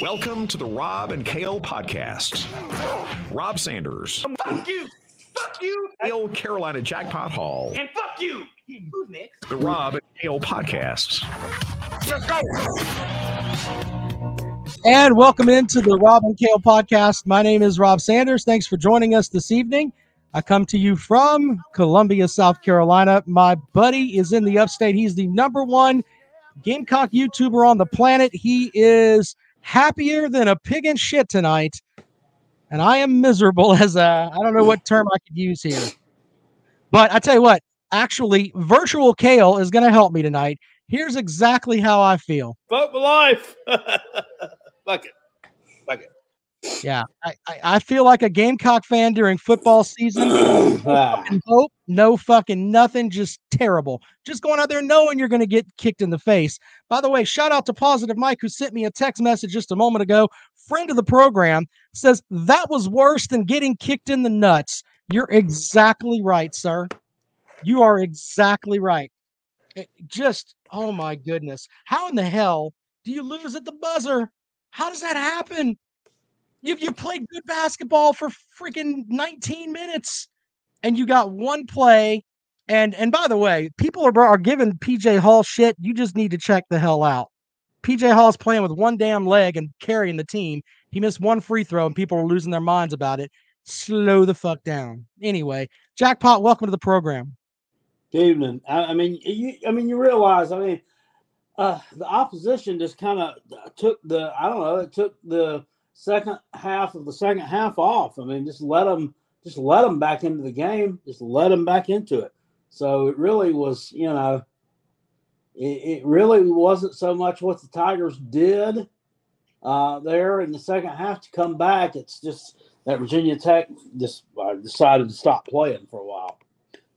Welcome to the Rob and Kale podcast. Rob Sanders. Fuck you! Fuck you! Kale Carolina Jackpot Hall. And fuck you! Who's next? The Rob and Kale podcasts. Let's go! And welcome into the Rob and Kale podcast. My name is Rob Sanders. Thanks for joining us this evening. I come to you from Columbia, South Carolina. My buddy is in the upstate. He's the number one Gamecock YouTuber on the planet. He is happier than a pig in shit tonight. And I am miserable as a, I don't know what term I could use here. But I tell you what, actually, virtual Kale is going to help me tonight. Here's exactly how I feel. Vote for life. Fuck it. Yeah, I, I, I feel like a Gamecock fan during football season. No fucking hope, no fucking nothing, just terrible. Just going out there knowing you're going to get kicked in the face. By the way, shout out to Positive Mike who sent me a text message just a moment ago. Friend of the program says that was worse than getting kicked in the nuts. You're exactly right, sir. You are exactly right. It just, oh my goodness. How in the hell do you lose at the buzzer? How does that happen? You you played good basketball for freaking 19 minutes and you got one play. And and by the way, people are, are giving PJ Hall shit. You just need to check the hell out. PJ Hall's playing with one damn leg and carrying the team. He missed one free throw and people are losing their minds about it. Slow the fuck down. Anyway, Jackpot, welcome to the program. Good evening. I, I mean, you. I mean, you realize. I mean, uh, the opposition just kind of took the. I don't know. It took the second half of the second half off. I mean, just let them. Just let them back into the game. Just let them back into it. So it really was. You know. It, it really wasn't so much what the Tigers did uh, there in the second half to come back. It's just that Virginia Tech just uh, decided to stop playing for a while.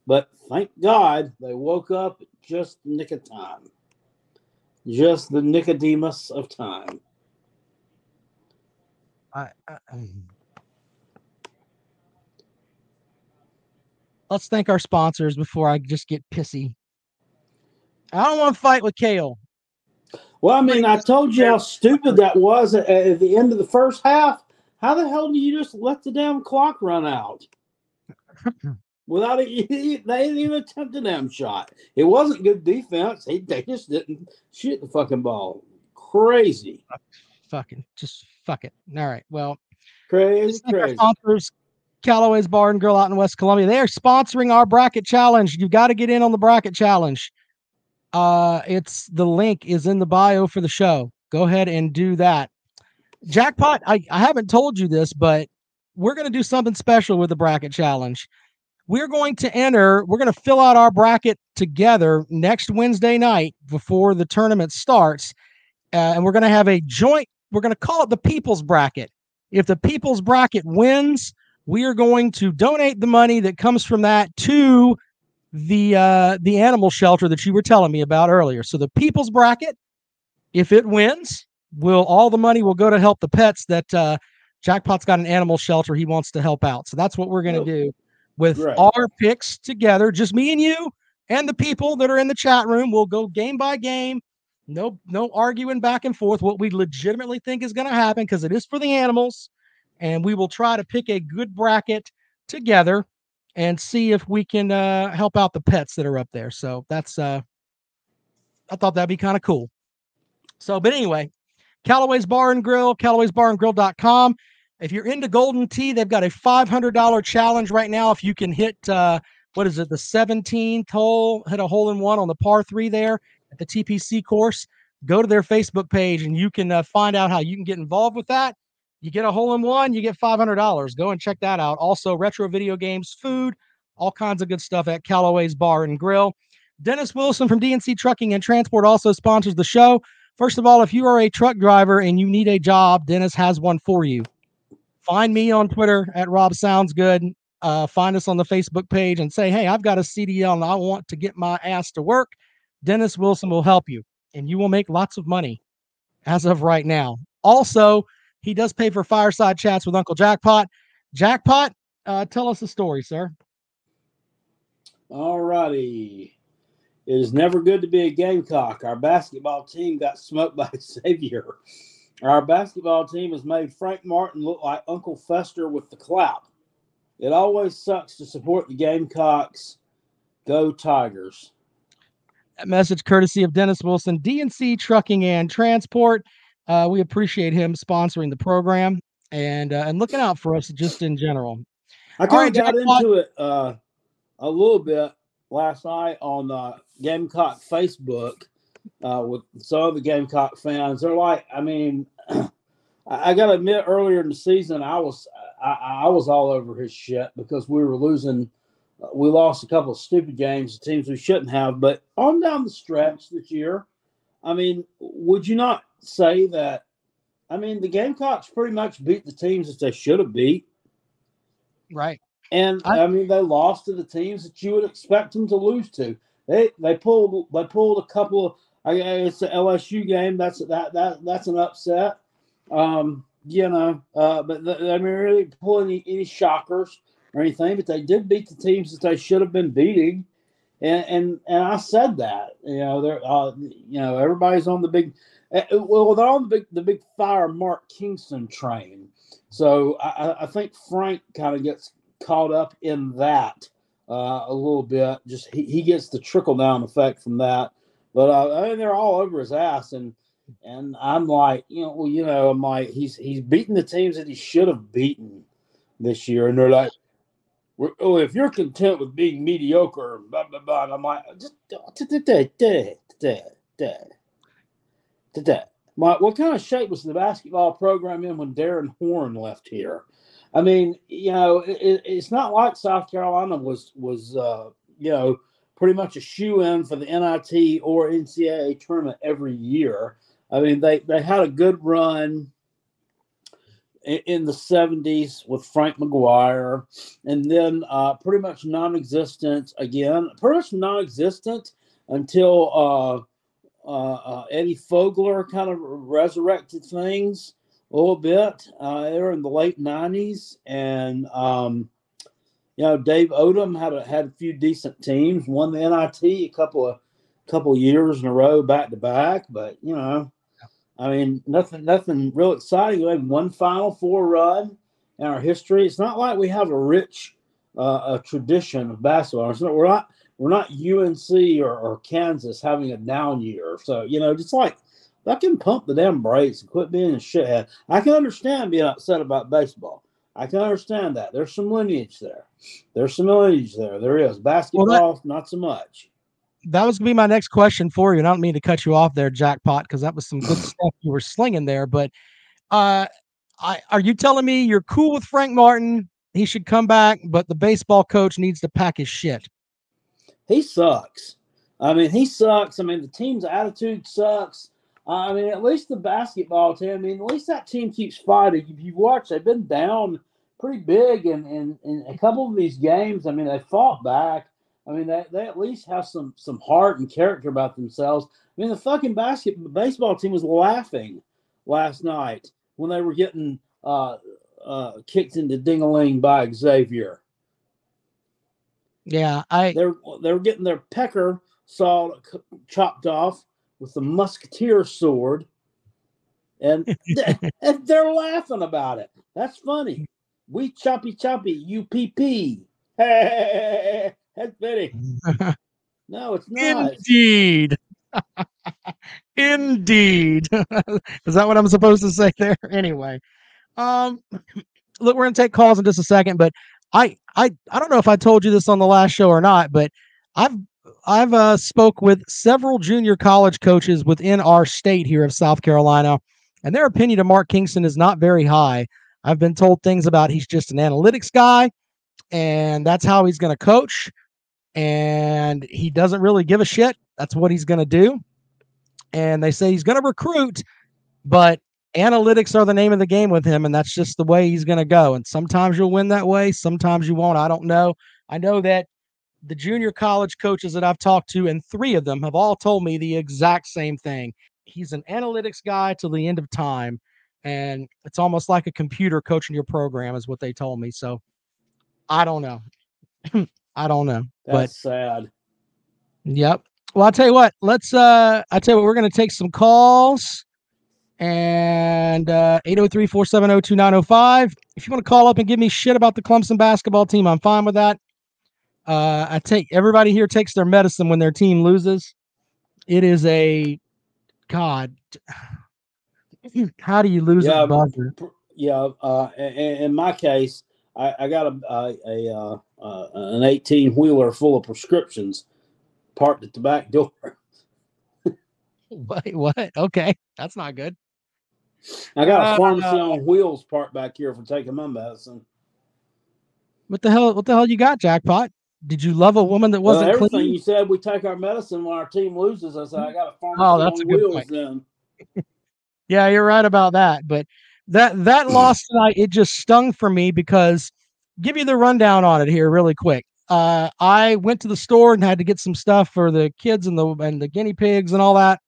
But thank God they woke up just nick of time. Just the Nicodemus of time. I, I, um, let's thank our sponsors before I just get pissy. I don't want to fight with Kale. Well, I mean, I told you how stupid that was at, at the end of the first half. How the hell do you just let the damn clock run out? Without a, they didn't even attempt a damn shot. It wasn't good defense. They, they just didn't shoot the fucking ball. Crazy, Fucking just fuck it. All right. Well, crazy, crazy. sponsors, Callaway's Bar and Grill out in West Columbia. They are sponsoring our bracket challenge. You've got to get in on the bracket challenge. Uh, it's the link is in the bio for the show. Go ahead and do that. Jackpot, I, I haven't told you this, but we're going to do something special with the bracket challenge. We're going to enter, we're going to fill out our bracket together next Wednesday night before the tournament starts. Uh, and we're going to have a joint, we're going to call it the People's Bracket. If the People's Bracket wins, we are going to donate the money that comes from that to the uh, the animal shelter that you were telling me about earlier. So the People's Bracket, if it wins, will all the money will go to help the pets that uh, Jackpot's got an animal shelter he wants to help out. So that's what we're going to do with great. our picks together, just me and you and the people that are in the chat room. We'll go game by game. No, no arguing back and forth. What we legitimately think is going to happen because it is for the animals, and we will try to pick a good bracket together and see if we can uh, help out the pets that are up there. So that's uh, I thought that'd be kind of cool. So, but anyway, Callaway's Bar and Grill, Callaway'sBarandGrill.com. If you're into Golden Tee, they've got a $500 challenge right now. If you can hit, uh, what is it, the 17th hole, hit a hole in one on the par three there at the TPC course, go to their Facebook page and you can uh, find out how you can get involved with that. You get a hole in one, you get $500. Go and check that out. Also, retro video games, food, all kinds of good stuff at Callaway's Bar and Grill. Dennis Wilson from DNC Trucking and Transport also sponsors the show. First of all, if you are a truck driver and you need a job, Dennis has one for you. Find me on Twitter at Rob Sounds Good. Uh, find us on the Facebook page and say, hey, I've got a CDL and I want to get my ass to work. Dennis Wilson will help you and you will make lots of money as of right now. Also, he does pay for fireside chats with Uncle Jackpot. Jackpot, uh, tell us the story, sir. All righty. It is never good to be a Gamecock. Our basketball team got smoked by Xavier. Our basketball team has made Frank Martin look like Uncle Fester with the clout. It always sucks to support the Gamecocks. Go Tigers. Message courtesy of Dennis Wilson, DNC Trucking and Transport. Uh, we appreciate him sponsoring the program and uh, and looking out for us just in general. I kind right, of got Jack, into it uh, a little bit last night on uh, Gamecock Facebook uh, with some of the Gamecock fans. They're like, I mean, I, I got to admit, earlier in the season, I was I, I was all over his shit because we were losing. Uh, We lost a couple of stupid games to teams we shouldn't have, but on down the stretch this year, I mean, would you not say that? I mean, the Gamecocks pretty much beat the teams that they should have beat. Right. And I- I, mean, they lost to the teams that you would expect them to lose to. They they pulled they pulled a couple of. I guess it's an LSU game. That's that that that's an upset. Um, you know, uh, but th- I mean, really pulling any, any shockers or anything. But they did beat the teams that they should have been beating, and and and I said that. You know, they're uh, you know everybody's on the big. uh, Well, they're on the big the big fire Mark Kingston train. So I, I- think Frank kind of gets caught up in that uh, a little bit. Just he, he gets the trickle down effect from that. But uh, I mean, they're all over his ass, and and I'm like, you know, well, you know, I'm like, he's he's beating the teams that he should have beaten this year, and they're like, oh, if you're content with being mediocre, blah blah blah. And I'm like, just my, what kind of shape was the basketball program in when Darrin Horn left here? I mean, you know, it, it's not like South Carolina was was uh, you know pretty much a shoe in for the NIT or NCAA tournament every year. I mean, they they had a good run in, the '70s with Frank McGuire, and then uh, pretty much non-existent again, pretty much non-existent until uh, uh, uh, Eddie Fogler kind of resurrected things a little bit. Uh, they were in the late '90s, and um, you know Dave Odom had a, had a few decent teams, won the NIT a couple of couple years in a row, back to back. But you know, I mean, nothing nothing real exciting. We had one Final Four run in our history. It's not like we have a rich uh, a tradition of basketball. Not, we're not we're not UNC or, or Kansas having a down year. So you know, just like I can pump the damn brakes and quit being a shithead. I can understand being upset about baseball. I can understand that. There's some lineage there. There's some lineage there. There is. Basketball, not so much. That was gonna be my next question for you, and I don't mean to cut you off there, Jackpot, because that was some good stuff you were slinging there. But uh, I are you telling me you're cool with Frank Martin? He should come back, but the baseball coach needs to pack his shit. He sucks. I mean, he sucks. I mean, the team's attitude sucks. Uh, I mean, at least the basketball team. I mean, at least that team keeps fighting. If you watch, they've been down pretty big in, in, in a couple of these games. I mean, they fought back. I mean, they, they at least have some some heart and character about themselves. I mean, the fucking basket baseball team was laughing last night when they were getting uh, uh, kicked into dingaling by Xavier. Yeah, I They're they were getting their pecker saw chopped off with the musketeer sword, and, and they're laughing about it. That's funny. We choppy choppy UPP. That's funny. No, it's not. Indeed. Indeed. Is that what I'm supposed to say there? Anyway. Um look, we're gonna take calls in just a second, but I I I don't know if I told you this on the last show or not, but I've I've uh spoke with several junior college coaches within our state here of South Carolina, and their opinion of Mark Kingston is not very high. I've been told things about he's just an analytics guy, and that's how he's gonna coach and he doesn't really give a shit. That's what he's going to do. And they say he's going to recruit, but analytics are the name of the game with him, and that's just the way he's going to go. And sometimes you'll win that way, sometimes you won't. I don't know. I know that the junior college coaches that I've talked to, and three of them have all told me the exact same thing. He's an analytics guy till the end of time, and it's almost like a computer coaching your program, is what they told me. So I don't know. I don't know. but That's sad. Yep. Well, I'll tell you what. Let's. uh I tell you what. We're going to take some calls, and uh 803-470-2905. If you want to call up and give me shit about the Clemson basketball team, I'm fine with that. Uh I take everybody here takes their medicine when their team loses. It is a god. How do you lose Yeah, a buzzer? yeah. Uh, in, in my case, I, I got a a, a uh, uh, an eighteen wheeler full of prescriptions parked at the back door. Wait, what? Okay, that's not good. I got Uh, a pharmacy on wheels parked back here for taking my medicine. What the hell? What the hell you got, jackpot? Did you love a woman that wasn't everything clean? you said, we take our medicine when our team loses. I said I got a pharmacy Oh, that's on a good wheels. point. Then Yeah, you're right about that. But that that loss tonight, it just stung for me because give you the rundown on it here really quick. Uh, I went to the store and had to get some stuff for the kids and the and the guinea pigs and all that.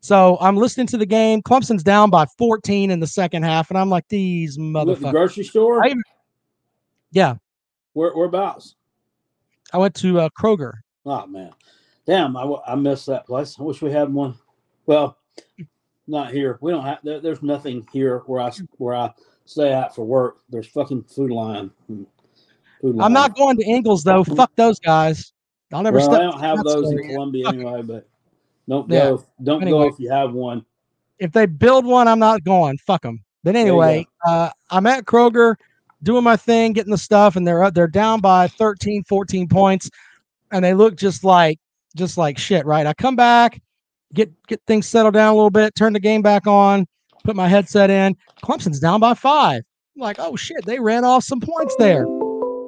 So I'm listening to the game. Clemson's down by 14 in the second half, and I'm like, these to the grocery store. I- Yeah, Where whereabouts? I went to uh, Kroger. Oh man, damn! I, I missed that place. I wish we had one. Well, not here. We don't have. There, there's nothing here where I where I stay at for work. There's fucking Food Lion. Food I'm not going to Ingles though. Fuck those guys. I'll never Well, step. I don't have those in. Columbia anyway. But don't Yeah. go. Don't Anyway. go if you have one. if they build one, I'm not going. Fuck them. But anyway, uh, I'm at Kroger doing my thing, getting the stuff, and they're they're down by 13, 14 points, and they look just like just like shit. Right? I come back, get get things settled down a little bit, turn the game back on, put my headset in. Clemson's down by five. I'm like, oh shit, they ran off some points there.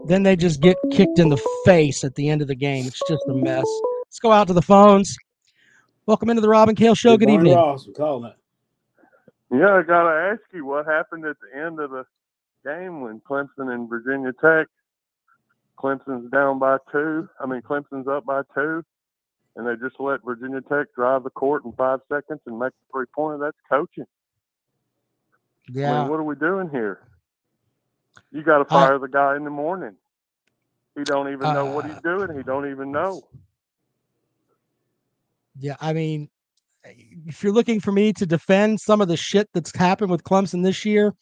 Then they just get kicked in the face at the end of the game. It's just a mess. Let's go out to the phones. Welcome into the Rob and Kale Show. Good Barney evening. Ross, we calling it. Yeah, I gotta ask you what happened at the end of the game when Clemson and Virginia Tech. Clemson's down by two. I mean, Clemson's up by two, and they just let Virginia Tech drive the court in five seconds and make the three pointer. That's coaching. I Yeah. mean, what are we doing here? You got to I- fire the guy in the morning. He don't even know what he's Uh, doing. He don't even know. Yeah, I mean, if you're looking for me to defend some of the shit that's happened with Clemson this year,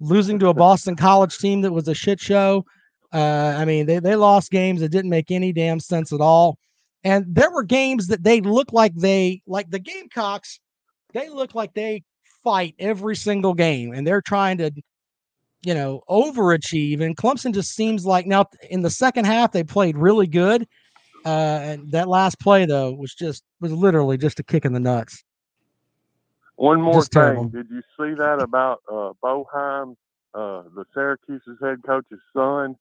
losing to a Boston College team that was a shit show. Uh, I mean, they, they lost games that didn't make any damn sense at all. And there were games that they look like they, like the Gamecocks, they look like they fight every single game and they're trying to, you know, overachieve. And Clemson just seems like now in the second half, they played really good. Uh, and that last play though was just was literally just a kick in the nuts. One more Just thing. terrible. Did you see that about uh, Boeheim, uh, the Syracuse's head coach's son?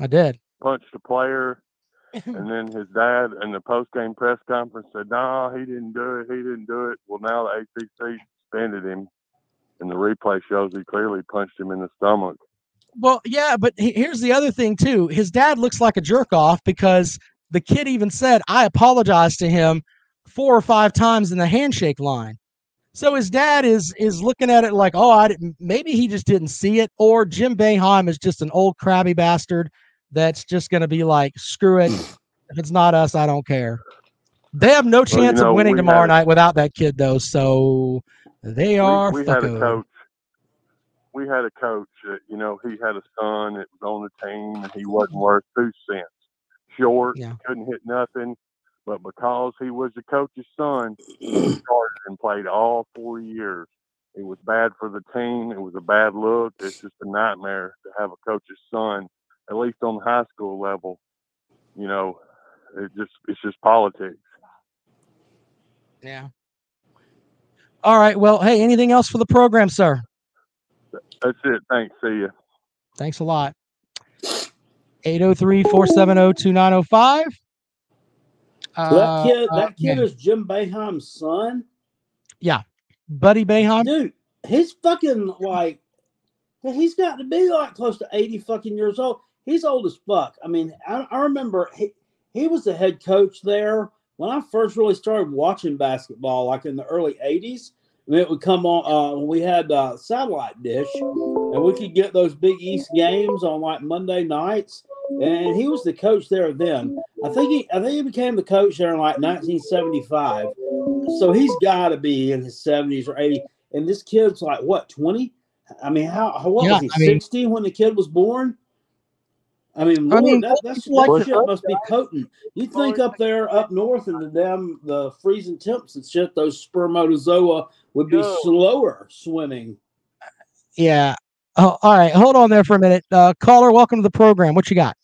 I did. punched a player, and then his dad in the post game press conference said, "No, he didn't do it. He didn't do it." Well, now the ACC suspended him, and the replay shows he clearly punched him in the stomach. Well, yeah, but he- here's the other thing too. His dad looks like a jerk off because the kid even said, "I apologized to him four or five times in the handshake line." So his dad is is looking at it like, "Oh, I didn't, maybe he just didn't see it," or Jim Boeheim is just an old crabby bastard that's just going to be like, "Screw it, mm. if it's not us, I don't care." They have no you chance know, of winning tomorrow night without that kid, though. So they are. we, we had a coach. We had a coach that you know he had a son that was on the team, and he wasn't worth two cents. Short, Yeah. couldn't hit nothing, but because he was the coach's son, he started and played all four years. It was bad for the team. It was a bad look. It's just a nightmare to have a coach's son, at least on the high school level. You know, it just it's just politics. Yeah. All right. Well, hey, anything else for the program, sir? That's it. Thanks. See you. Thanks a lot. 803-470-2905. So that Uh, kid, uh, that kid yeah. is Jim Boeheim's son. Yeah. Buddy Boeheim. Dude, he's fucking like, he's got to be like close to 80 fucking years old. He's old as fuck. I mean, I, I remember he, he was the head coach there when I first really started watching basketball, like in the early 80s. I mean, it would come on uh, when we had uh, satellite dish, and we could get those Big East games on like Monday nights. And he was the coach there then. I think he, I think he became the coach there in like 1975. So he's got to be in his 70s or 80s. and this kid's like what twenty? I mean, how, how what Yeah, was he I mean- sixty when the kid was born? I mean, I mean, that, that's, like that the- shit must be potent. You think up there, up north in the damn the freezing temps and shit, those spermatozoa would be Yo. slower swimming. Yeah. Oh, all right. Hold on there for a minute. Uh, caller, welcome to the program. What you got?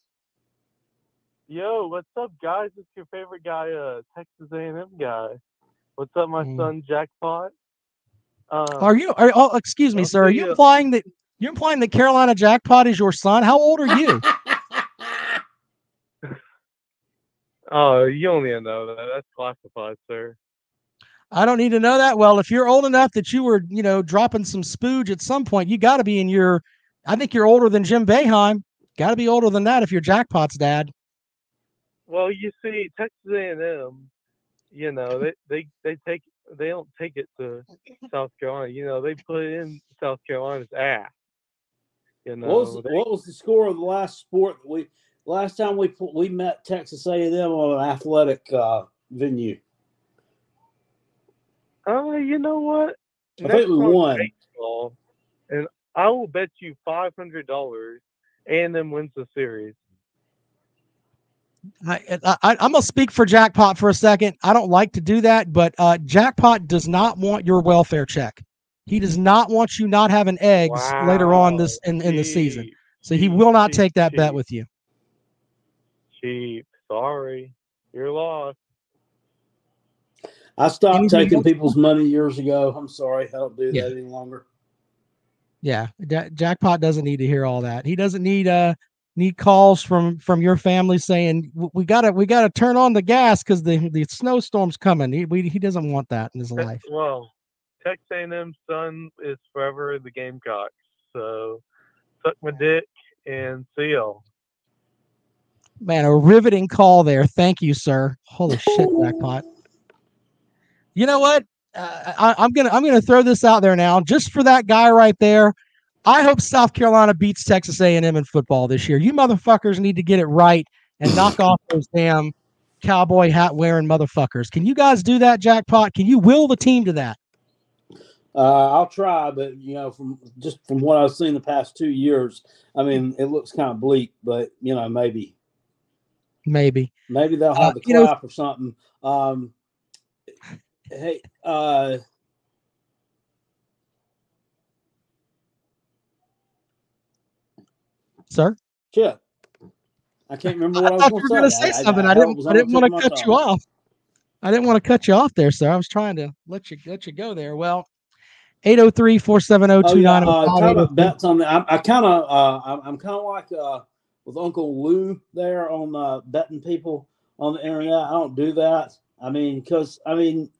Yo, what's up, guys? It's your favorite guy, uh, Texas A&M guy. What's up, my Mm. son, Jackpot? Um, Are you? Are, oh, excuse me, sir. Are you you- implying that you're implying that Carolina Jackpot is your son? How old are you? oh, you don't even know that. That's classified, sir. I don't need to know that. Well, if you're old enough that you were, you know, dropping some spooge at some point, you got to be in your. I think you're older than Jim Boeheim. Got to be older than that if you're Jackpot's dad. Well, you see, Texas A&M, you know, they, they, they take they don't take it to South Carolina. You know, they put it in South Carolina's ass. You know, What was they- what was the score of the last sport that we last time we put, we met Texas A and M on an athletic uh, venue? Oh, you know what? I think we won. baseball, and I will bet you five hundred dollars, and then wins the series. I, I, I- I'm gonna speak for Jackpot for a second. I don't like to do that, but uh, Jackpot does not want your welfare check. He does not want you not having eggs later on this in, in the season. So he will not take that bet with you. Cheap. Sorry, you're lost. I stopped Anything taking else? people's money years ago. I'm sorry, I don't do Yeah. that any longer. Yeah, Ja- Jackpot doesn't need to hear all that. He doesn't need uh need calls from from your family saying we gotta we gotta turn on the gas because the the snowstorm's coming. He we, he doesn't want that in his life. Well, Texas A&M's son is forever the Gamecocks. So suck my dick and see y'all. Man, a riveting call there. Thank you, sir. Holy shit, Jackpot. You know what? Uh, I, I'm gonna I'm gonna throw this out there now, just for that guy right there. I hope South Carolina beats Texas A&M in football this year. You motherfuckers need to get it right and knock off those damn cowboy hat wearing motherfuckers. Can you guys do that, Jackpot? Can you will the team to that? Uh, I'll try, but you know, from just from what I've seen the past two years, I mean, it looks kind of bleak. But you know, maybe Maybe. maybe they'll Uh, have the know- clap or something. Um, hey, uh, Sir, shit, I can't remember I what I, thought you was were going to say something. I, didn't. I didn't want to cut you off. I didn't want to cut you off there, sir. I was trying to let you let you go there. Well, 803 470 Oh yeah, uh, 2905. bets on. I, I kind of, uh, I'm, I'm kind of like uh, with Uncle Lou there on uh, betting people on the internet. I don't do that. I mean, because I mean,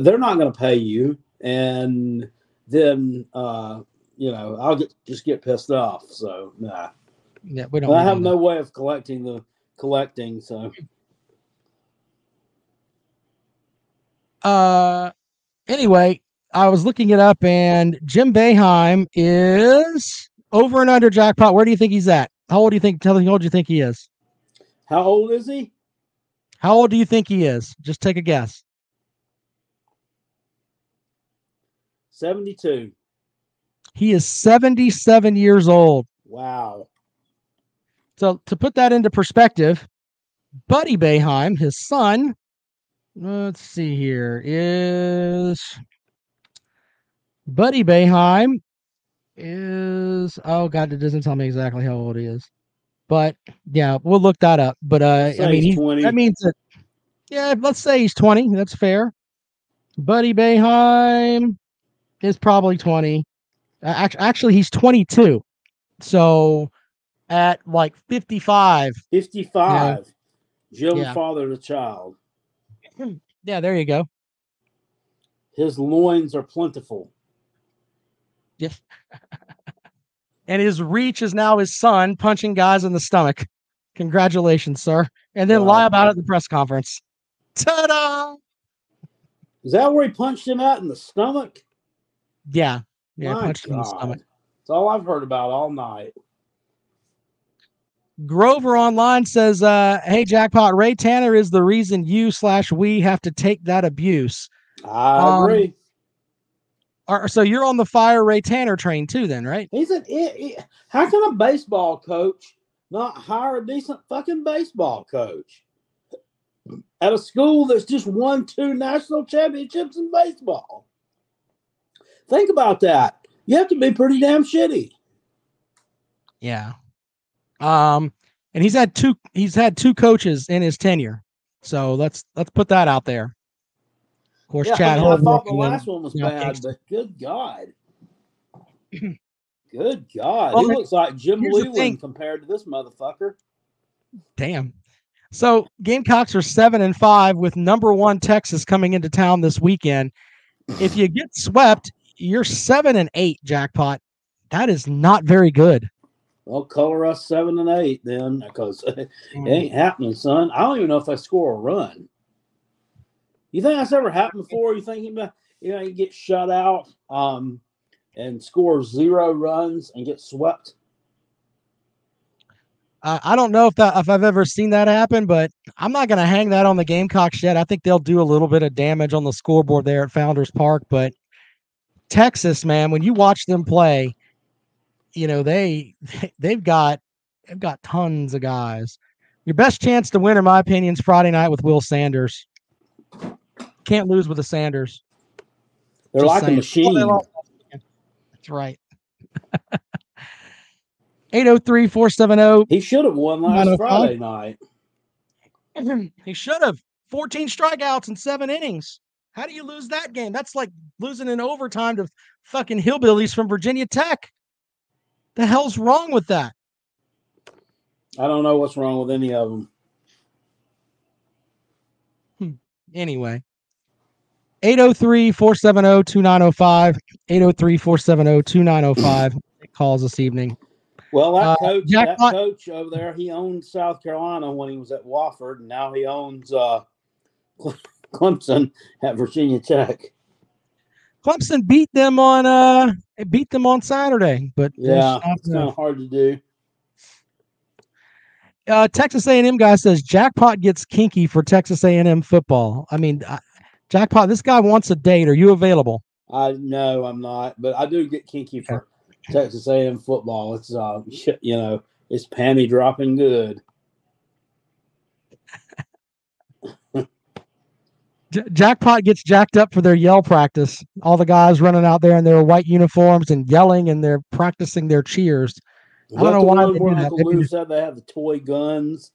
they're not going to pay you, and then uh, you know, I'll get just get pissed off. So nah, Yeah, we don't. I have no way of collecting the collecting. So Uh, anyway, I was looking it up, and Jim Boeheim is over and under jackpot. Where do you think he's at? How old do you think? Tell me how old do you think he is? how old is he? How old do you think he is? Just take a guess. Seventy-two. He is 77 years old. Wow. So to put that into perspective, Buddy Boeheim, his son, let's see here, is Buddy Boeheim is oh god, it doesn't tell me exactly how old he is. But yeah, we'll look that up. But uh I mean he's he, 20. that means that yeah, let's say he's 20. That's fair. Buddy Boeheim is probably 20. Actually, actually he's 22. So at like 55. 55. Jim Yeah. fathered a child. Yeah, there you go. His loins are plentiful. Yes. and his reach is now his son punching guys in the stomach. Congratulations, sir. And then lie about it at the press conference. Ta-da! Is that where he punched him out in the stomach? Yeah. Yeah, punched him in the stomach. That's all I've heard about all night. Grover online says, uh, hey, Jackpot, Ray Tanner is the reason you slash we have to take that abuse. I Um, agree. Or, so you're on the fire Ray Tanner train too, then, right? He's an. He- how can a baseball coach not hire a decent fucking baseball coach at a school that's just won two national championships in baseball? Think about that. You have to be pretty damn shitty. Yeah. Um, and he's had two. He's had two coaches in his tenure. So let's let's put that out there. Of course, Yeah, Chad I, mean, I thought the last one was bad, but good God. Good God. Well, he looks like Jim Leyland compared to this motherfucker. Damn. So Gamecocks are seven and five with number one Texas coming into town this weekend. If you get swept, you're seven and eight, jackpot. That is not very good. Well, color us seven and eight then, because it mm. ain't happening, son. I don't even know if I score a run. You think that's ever happened before? You think you, you know you get shut out um, and score zero runs and get swept? I don't know if that if I've ever seen that happen, but I'm not going to hang that on the Gamecocks yet. I think they'll do a little bit of damage on the scoreboard there at Founders Park, but Texas, man, when you watch them play, you know they they've got they've got tons of guys. Your best chance to win, in my opinion, is Friday night with Will Sanders. Can't lose with the Sanders. They're Just like saying. a machine. That's right. 803 470 He should have won last Friday night. he should have 14 strikeouts in seven innings. How do you lose that game? That's like losing in overtime to fucking hillbillies from Virginia Tech. The hell's wrong with that? I don't know what's wrong with any of them. Hmm. Anyway, 803 470 2905. 803 470 2905. Calls this evening. Well, that Uh, coach, that coach over there, he owned South Carolina when he was at Wofford, and now he owns uh, Clemson at Virginia Tech. Clemson beat them on uh beat them on Saturday, but Yeah, not it's kind of hard to do. uh, Texas A&M guy says jackpot gets kinky for Texas A&M football. I mean, jackpot. This guy wants a date. Are you available? I no, I'm not, but I do get kinky for Texas A&M football. It's uh, you know, it's panty dropping good. Jackpot gets jacked up for their yell practice. All the guys running out there in their white uniforms and yelling, and they're practicing their cheers. I don't know why they do that. Maybe just- they have the toy guns,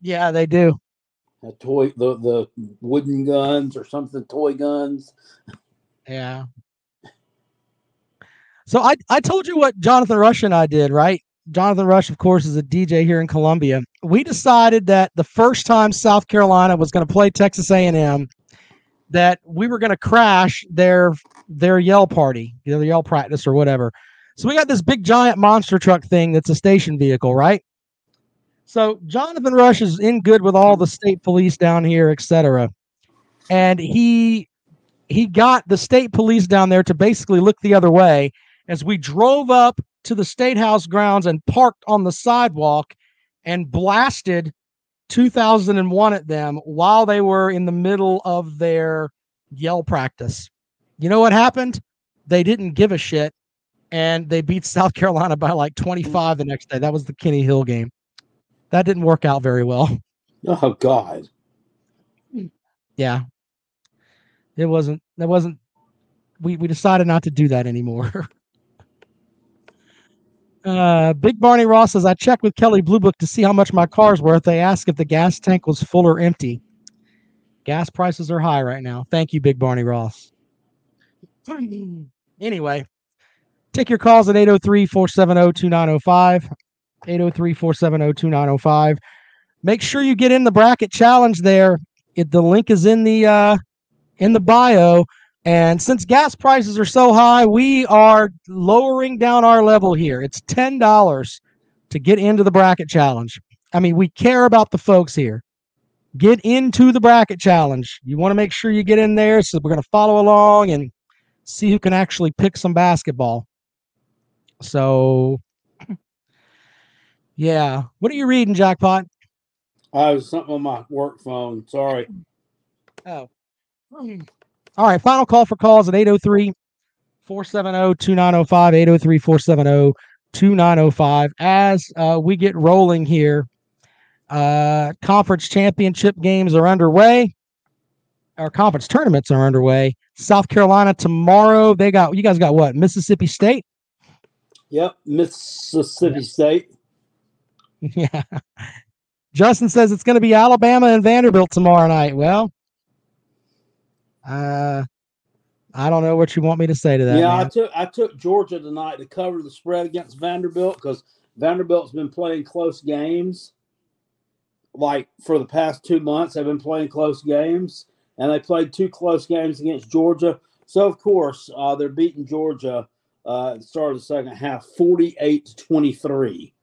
Yeah, they do. The toy, the the wooden guns or something, toy guns. Yeah. So I I told you what Jonathan Rush and I did, right? Jonathan Rush, of course, is a DJ here in Columbia. We decided that the first time South Carolina was going to play Texas A&M, that we were going to crash their their yell party, their yell practice or whatever. So we got this big giant monster truck thing that's a station vehicle, right? So Jonathan Rush is in good with all the state police down here, et cetera. And he he got the state police down there to basically look the other way as we drove up to the state house grounds and parked on the sidewalk and blasted 2001 at them while they were in the middle of their yell practice. You know what happened? They didn't give a shit and they beat South Carolina by like 25 the next day. That was the Kenny Hill game. That didn't work out very well. Oh God, Yeah. It wasn't that wasn't we we decided not to do that anymore. uh Big Barney Ross says I checked with Kelley Blue Book to see how much my car's worth. They asked if the gas tank was full or empty. Gas prices are high right now. Thank you, Big Barney Ross. anyway, take your calls at 803-470-2905. 803-470-2905. Make sure you get in the bracket challenge there it, the link is in the uh, in the bio. And since gas prices are so high, we are lowering down our level here. It's ten dollars to get into the bracket challenge. I mean, we care about the folks here. Get into the bracket challenge. You want to make sure you get in there, so we're going to follow along and see who can actually pick some basketball. So, yeah. What are you reading, Jackpot? I was something on my work phone. Sorry. Oh. Hmm. All right, final call for calls at 803 470 2905. 803 470 2905. As uh, we get rolling here, uh, conference championship games are underway. Our conference tournaments are underway. South Carolina tomorrow. They got you guys got what? Mississippi State. Yep, Mississippi State. yeah. Justin says it's going to be Alabama and Vanderbilt tomorrow night. Well, uh, I don't know what you want me to say to that. yeah, I took I took Georgia tonight to cover the spread against Vanderbilt because Vanderbilt's been playing close games. Like for the past two months, they've been playing close games, and they played two close games against Georgia. So of course, uh, they're beating Georgia uh, at the start of the second half, forty-eight to twenty-three.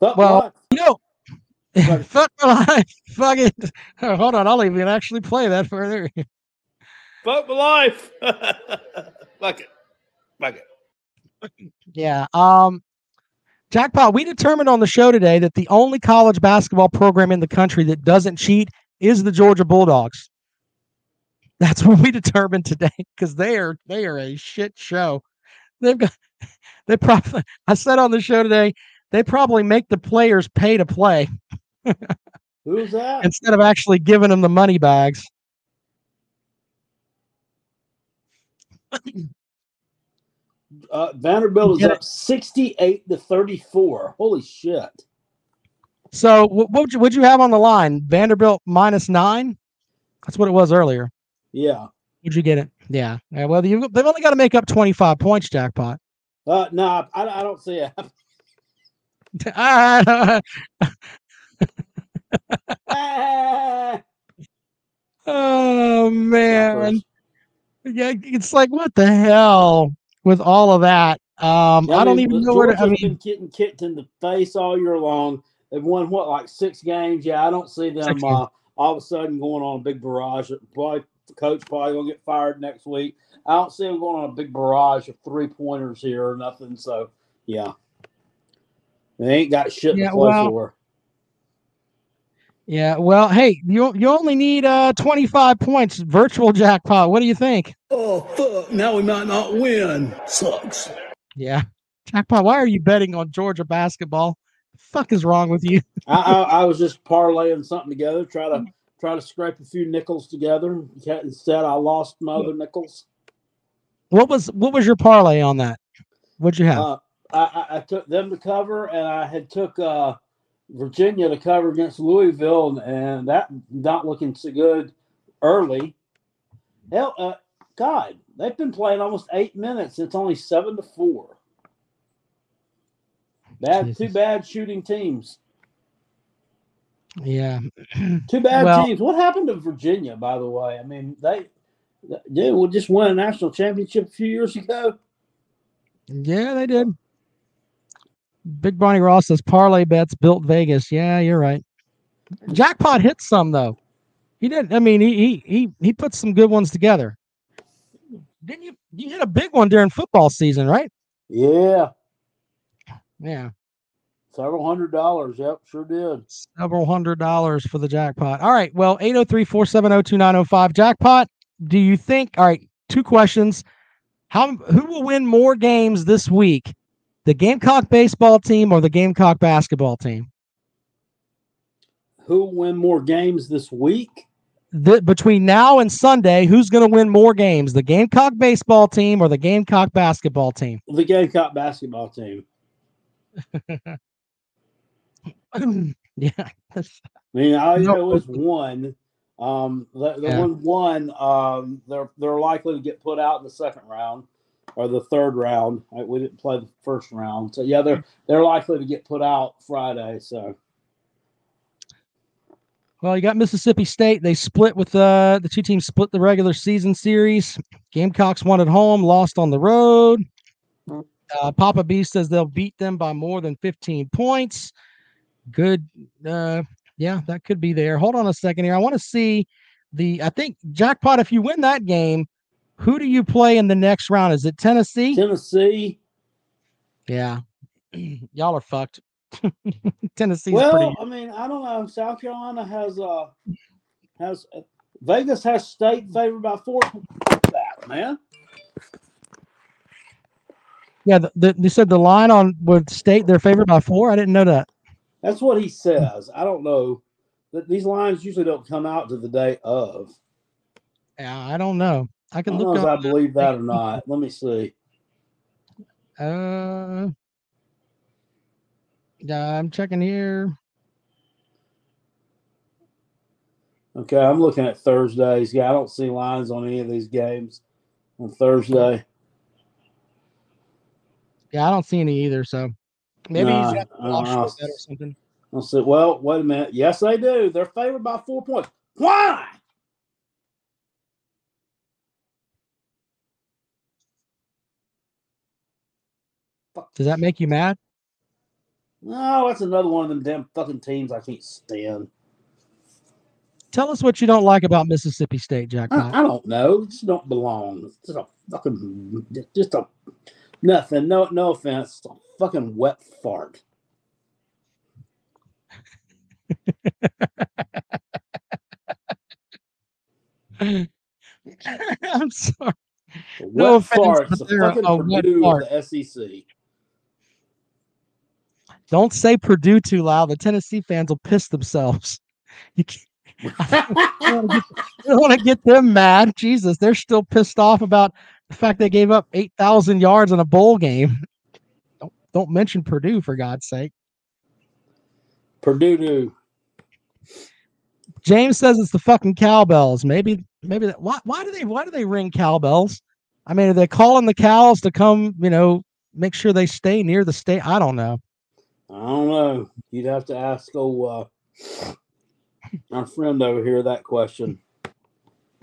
But Well, what? you know, Right. fuck my life. Fuck it. Hold on, I'll even actually play that further. Fuck my life. Fuck it. Fuck it. Yeah. Um, Jackpot, we determined on the show today that the only college basketball program in the country that doesn't cheat is the Georgia Bulldogs. That's what we determined today because they are they are a shit show. They've got they probably I said on the show today they probably make the players pay to play Who's that? instead of actually giving them the money bags. Uh, Vanderbilt is up sixty-eight to thirty-four. Holy shit! So what what would you, what'd you have on the line? Vanderbilt minus nine. That's what it was earlier. Yeah. Would you get it? Yeah. yeah well, you, they've only got to make up 25 points, jackpot. Uh, no, I, I don't see it. Ah, oh, man. Yeah, it's like, what the hell with all of that? Um, Yeah, I don't mean, even know where to, I Georgia's mean, been getting kicked in the face all year long. They've won what, like six games? Yeah, I don't see them uh, all of a sudden going on a big barrage. Probably the coach probably gonna get fired next week. I don't see them going on a big barrage of three pointers here or nothing. So yeah, they ain't got shit Yeah, to play well, for. yeah, well, hey, you you only need uh 25 points virtual jackpot. What do you think? Oh fuck! Now we might not win. Sucks. Yeah. Jackpot, why are you betting on Georgia basketball? The fuck is wrong with you? I, I, I was just parlaying something together, try to try to scrape a few nickels together. Instead, I lost my other nickels. What was what was your parlay on that? What'd you have? Uh, I, I, took them to cover, and I had took uh, Virginia to cover against Louisville, and, that not looking so good early. Hell, uh, God, they've been playing almost eight minutes. It's only seven to four. Bad, too Jesus. bad shooting teams. yeah. Too bad Well- teams. What happened to Virginia, by the way? I mean, they, they we just won a national championship a few years ago. Yeah, they did. Big Barney Ross says parlay bets built Vegas. Yeah, you're right. Jackpot hit some though. He did. I mean, he he he he put some good ones together. Didn't you? You hit a big one during football season, right? Yeah, Yeah, several hundred dollars. Yep, sure did. several hundred dollars for the jackpot. All right. Well, 803-470-2905 jackpot. Do you think? All right. Two questions. How who will win more games this week? The Gamecock baseball team or the Gamecock basketball team? Who will win more games this week? the, between now and Sunday, who's going to win more games, the Gamecock baseball team or the Gamecock basketball team? The Gamecock basketball team. yeah, I mean, No. know is one. Um, the, the Yeah. one one. Um, they're they're likely to get put out in the second round or the third round. We didn't play the first round, so yeah, they're they're likely to get put out Friday. So Well, you got Mississippi State. They split with uh, the two teams split the regular season series. Gamecocks won at home, lost on the road. Uh, Papa B says they'll beat them by more than 15 points. Good. Uh, yeah, that could be there. Hold on a second here. I want to see the. I think jackpot. If you win that game, who do you play in the next round? Is it Tennessee? Tennessee. Yeah, y'all are fucked. Tennessee's well, pretty. I mean, I don't know. South Carolina has uh has uh, Vegas has state favored by four. That, man. Yeah, the, the, they said the line on would state they're favored by four. I didn't know that. That's what he says. I don't know. Th- These lines usually don't come out to the day of. Yeah, I don't know. I I can don't know look if I believe that or not. Let me see. Uh, yeah, I'm checking here. Okay, I'm looking at Thursdays. Yeah, I don't see lines on any of these games on Thursday. Yeah, I don't see any either. So maybe Nah, he's got the uh, offshore bet or something. I said, well, wait a minute. Yes, they do. They're favored by four points. Why? Does that make you mad? No, that's another one of them damn fucking teams I can't stand. Tell us what you don't like about Mississippi State, Jack. I, I don't know. It just don't belong. It's just a fucking, just a nothing. No, no offense. It's a fucking wet fart. I'm sorry. A wet No offense, fart. It's the a- fucking a Purdue of the SEC. Don't say Purdue too loud. The Tennessee fans will piss themselves. You can't, I don't want to get them mad. Jesus, they're still pissed off about the fact they gave up 8,000 yards in a bowl game. Don't, don't mention Purdue, for God's sake. Purdue. do. James says it's the fucking cowbells. Maybe, maybe that. Why, why do they? Why do they ring cowbells? I mean, are they calling the cows to come? You know, make sure they stay near the state. I don't know. I don't know. You'd have to ask oh uh, our friend over here that question.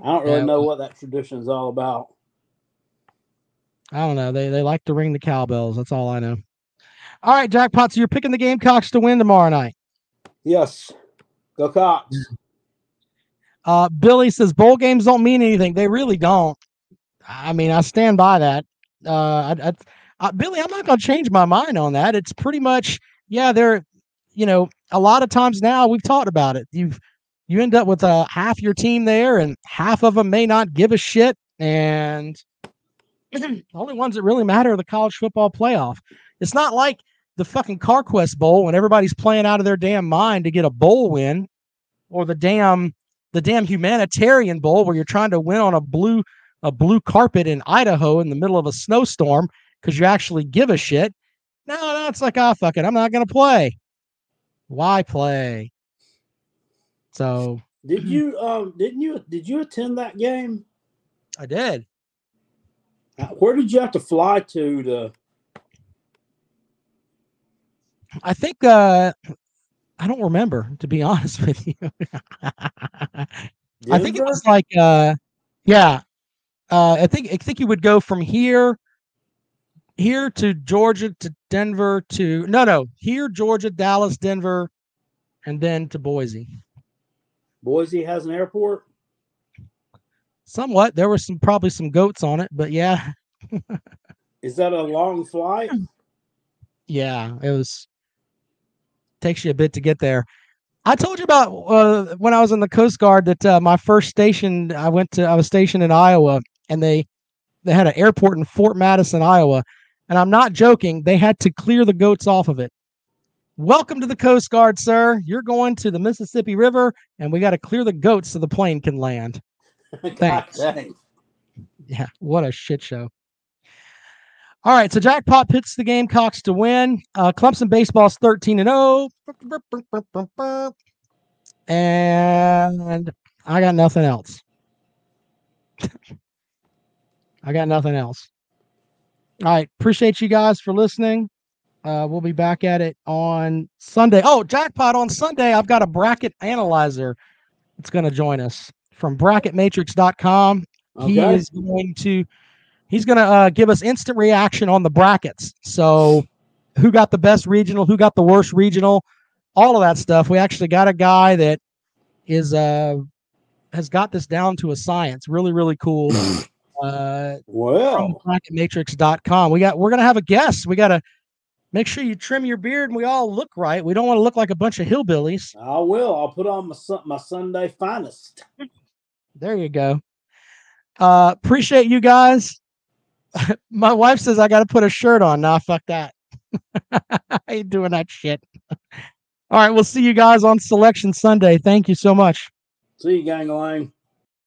I don't really Yeah, know what that tradition is all about. I don't know. They they like to ring the cowbells. That's all I know. All right, jackpot. So you're picking the Gamecocks to win tomorrow night. Yes. Go Cocks. Uh, Billy says bowl games don't mean anything. They really don't. I mean, I stand by that. Uh, I, I, uh, Billy, I'm not going to change my mind on that. It's pretty much, yeah. They're, you know, a lot of times now we've talked about it. You've you end up with uh, half your team there, and half of them may not give a shit, and the only ones that really matter are the college football playoff. It's not like the fucking CarQuest Bowl when everybody's playing out of their damn mind to get a bowl win, or the damn the damn humanitarian bowl where you're trying to win on a blue a blue carpet in Idaho in the middle of a snowstorm because you actually give a shit. No, no, it's like, ah, fuck it, I'm not gonna play. Why play? So Did you um didn't you did you attend that game? I did. Uh, Where did you have to fly to to I think uh I don't remember to be honest with you. I think it was like uh yeah. Uh I think I think you would go from here here to Georgia to Denver to no no, here Georgia, Dallas, Denver and then to Boise. Boise has an airport. Somewhat there were some probably some goats on it, but yeah. Is that a long flight? Yeah, it was takes you a bit to get there. I told you about uh, when I was in the Coast Guard that uh, my first station I went to I was stationed in Iowa and they they had an airport in Fort Madison, Iowa, and I'm not joking, they had to clear the goats off of it. Welcome to the Coast Guard, sir. You're going to the Mississippi River and we got to clear the goats so the plane can land. Thanks. dang. Yeah, what a shit show. All right, so Jackpot picks the Gamecocks to win. Uh, Clemson baseball's 13 and 0. And I got nothing else. I got nothing else. All right, appreciate you guys for listening. Uh, we'll be back at it on Sunday. Oh, Jackpot on Sunday. I've got a bracket analyzer that's going to join us from bracketmatrix.com he is going to he's going to uh, give us instant reaction on the brackets so who got the best regional who got the worst regional all of that stuff we actually got a guy that is uh has got this down to a science really really cool Uh, wow. Bracketmatrix.com. We got, we're going to have a guest. We got to make sure you trim your beard and we all look right. We don't want to look like a bunch of hillbillies. I will. I'll put on my, my Sunday finest. there you go. Uh, appreciate you guys. my wife says I got to put a shirt on. Nah, fuck that. I ain't doing that shit. All right, we'll see you guys on Selection Sunday. Thank you so much. See you, gang line.